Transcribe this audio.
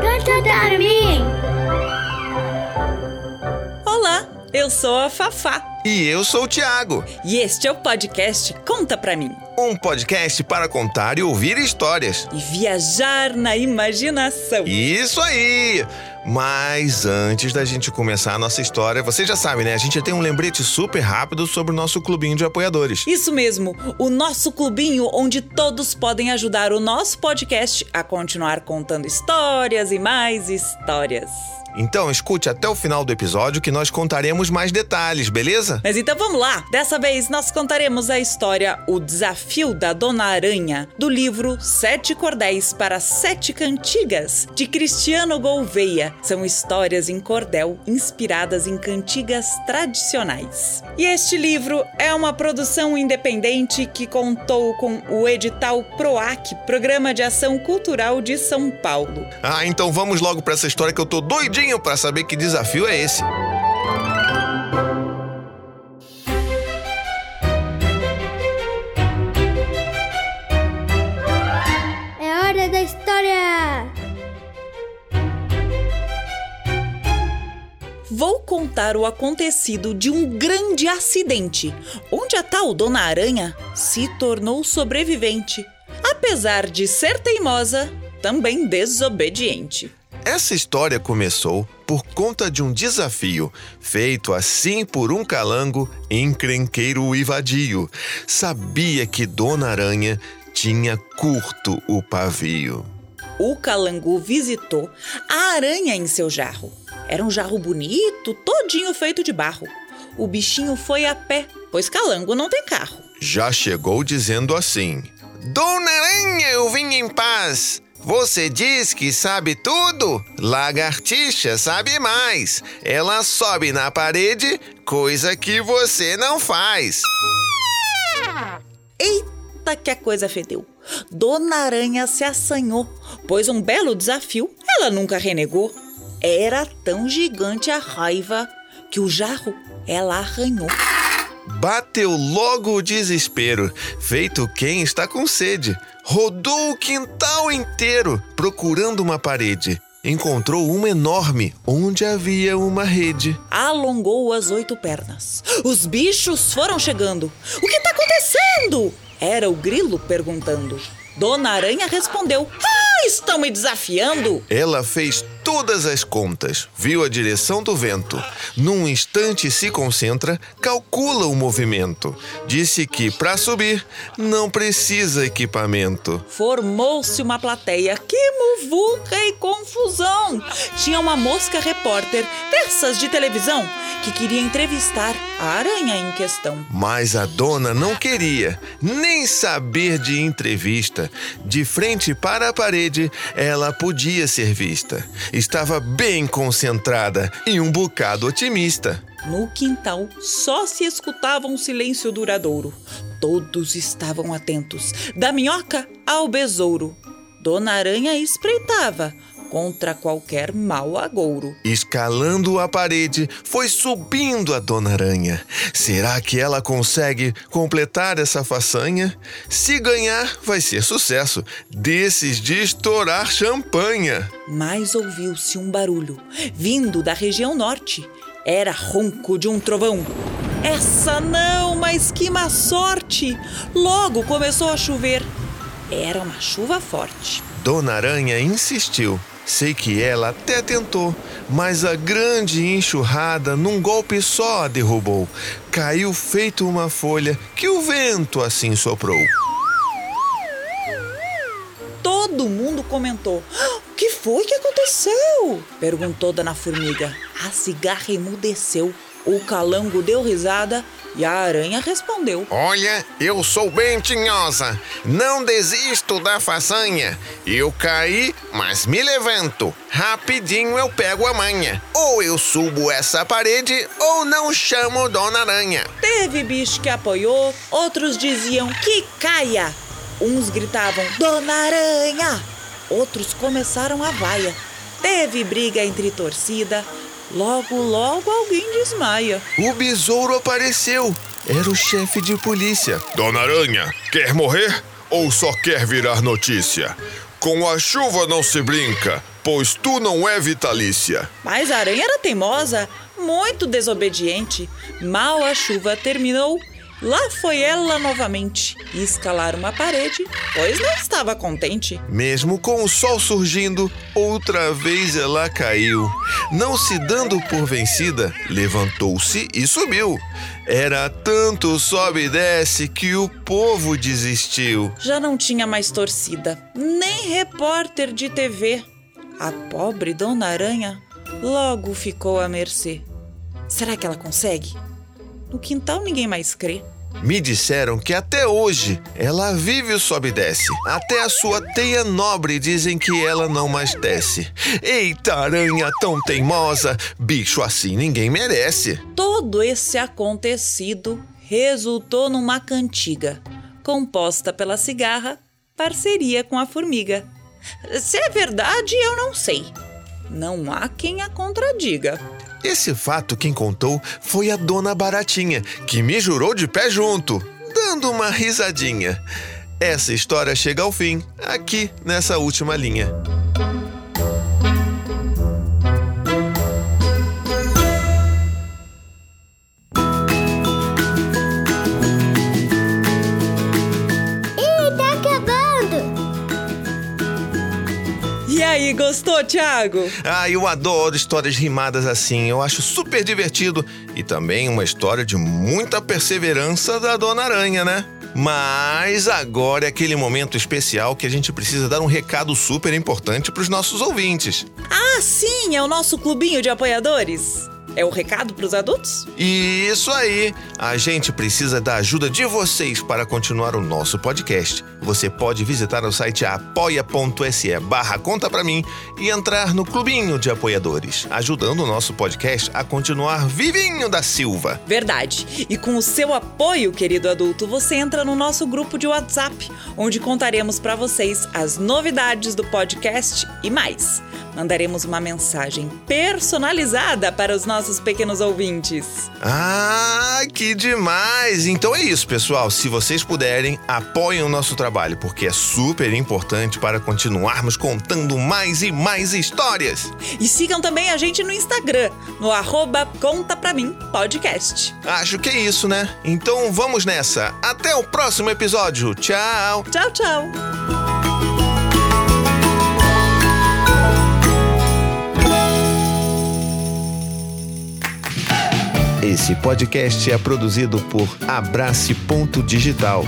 Canta Darmin! Olá, eu sou a Fafá. E eu sou o Thiago, E este é o podcast Conta Pra Mim. um podcast para contar e ouvir histórias. E viajar na imaginação. Isso aí! Mas antes da gente começar a nossa história, você já sabe, né? A gente tem um lembrete super rápido sobre o nosso clubinho de apoiadores. Isso mesmo, o nosso clubinho onde todos podem ajudar o nosso podcast a continuar contando histórias e mais histórias. Então escute até o final do episódio que nós contaremos mais detalhes, beleza? Mas então vamos lá! Dessa vez nós contaremos a história O Desafio da Dona Aranha, do livro Sete Cordéis para Sete Cantigas, de Cristiano Gouveia. São histórias em cordel inspiradas em cantigas tradicionais. E este livro é uma produção independente que contou com o edital PROAC, Programa de Ação Cultural de São Paulo. Ah, então vamos logo para essa história que eu tô doidinho para saber que desafio é esse. É hora da história! Vou contar o acontecido de um grande acidente, onde a tal Dona Aranha se tornou sobrevivente. Apesar de ser teimosa, também desobediente. Essa história começou por conta de um desafio feito assim por um calango encrenqueiro e vadio. Sabia que Dona Aranha tinha curto o pavio. O calango visitou a aranha em seu jarro. Era um jarro bonito, todinho feito de barro. O bichinho foi a pé, pois calango não tem carro. Já chegou dizendo assim: Dona Aranha, eu vim em paz. Você diz que sabe tudo? Lagartixa sabe mais. Ela sobe na parede, coisa que você não faz. Eita, que a coisa fedeu! Dona Aranha se assanhou, pois um belo desafio ela nunca renegou. Era tão gigante a raiva que o jarro ela arranhou. Bateu logo o desespero, feito quem está com sede. Rodou o quintal inteiro procurando uma parede. Encontrou uma enorme, onde havia uma rede. Alongou as oito pernas. Os bichos foram chegando. O que está acontecendo? Era o grilo perguntando. Dona Aranha respondeu: Ah, estão me desafiando? Ela fez todas as contas, viu a direção do vento. Num instante se concentra, calcula o movimento. Disse que para subir não precisa equipamento. Formou-se uma plateia. Que muvuca e confusão! Tinha uma mosca repórter, dessas de televisão, que queria entrevistar a aranha em questão. Mas a dona não queria nem saber de entrevista. De frente para a parede, ela podia ser vista. Estava bem concentrada e um bocado otimista. No quintal só se escutava um silêncio duradouro. Todos estavam atentos, da minhoca ao besouro. Dona Aranha espreitava contra qualquer mau agouro. Escalando a parede, foi subindo a Dona Aranha. Será que ela consegue completar essa façanha? Se ganhar, vai ser sucesso. Desses de estourar champanha. Mas ouviu-se um barulho, vindo da região norte. Era ronco de um trovão. Essa não, mas que má sorte! Logo começou a chover. Era uma chuva forte. Dona Aranha insistiu. Sei que ela até tentou, mas a grande enxurrada num golpe só a derrubou. Caiu feito uma folha que o vento assim soprou. Todo mundo comentou. "Ah, O que foi que aconteceu? Perguntou Dona Formiga. A cigarra emudeceu. O calango deu risada e a aranha respondeu. Olha, eu sou bem tinhosa. Não desisto da façanha. Eu caí, mas me levanto. Rapidinho eu pego a manha. Ou eu subo essa parede, ou não chamo Dona Aranha. Teve bicho que apoiou, outros diziam que caia. Uns gritavam Dona Aranha, outros começaram a vaia. Teve briga entre torcida. Logo, logo alguém desmaia. O besouro apareceu. era o chefe de polícia. Dona Aranha, quer morrer ou só quer virar notícia? Com a chuva não se brinca, pois tu não é vitalícia. Mas a aranha era teimosa, muito desobediente. Mal a chuva terminou, lá foi ela novamente escalar uma parede, pois não estava contente. Mesmo com o sol surgindo, outra vez ela caiu. Não se dando por vencida, levantou-se e subiu. Era tanto sobe e desce que o povo desistiu. Já não tinha mais torcida, nem repórter de TV. A pobre Dona Aranha logo ficou à mercê. Será que ela consegue? No quintal ninguém mais crê. Me disseram que até hoje ela vive o sobe e desce. Até a sua teia nobre dizem que ela não mais desce. Eita, aranha tão teimosa! Bicho assim ninguém merece. Todo esse acontecido resultou numa cantiga, composta pela cigarra, parceria com a formiga. Se é verdade, eu não sei. Não há quem a contradiga. Esse fato quem contou foi a dona Baratinha, que me jurou de pé junto, dando uma risadinha. Essa história chega ao fim, aqui nessa última linha. Aí, gostou, Thiago? Ah, eu adoro histórias rimadas assim, eu acho super divertido e também uma história de muita perseverança da Dona Aranha, né? Mas agora é aquele momento especial que a gente precisa dar um recado super importante para os nossos ouvintes. Ah, sim, é o nosso clubinho de apoiadores. É o recado pros adultos? Isso aí! A gente precisa da ajuda de vocês para continuar o nosso podcast. Você pode visitar o site apoia.se barra conta pra mim e entrar no clubinho de apoiadores, ajudando o nosso podcast a continuar vivinho da Silva. Verdade. E com o seu apoio, querido adulto, você entra no nosso grupo de WhatsApp, onde contaremos para vocês as novidades do podcast e mais. Mandaremos uma mensagem personalizada para os nossos pequenos ouvintes. Ah, que demais! Então é isso, pessoal. Se vocês puderem, apoiem o nosso trabalho, porque é super importante para continuarmos contando mais e mais histórias. E sigam também a gente no Instagram, no arroba Conta Pra Mim Podcast. Acho que é isso, né? Então vamos nessa. Até o próximo episódio. Tchau! Tchau, tchau! Esse podcast é produzido por Abrace Ponto Digital.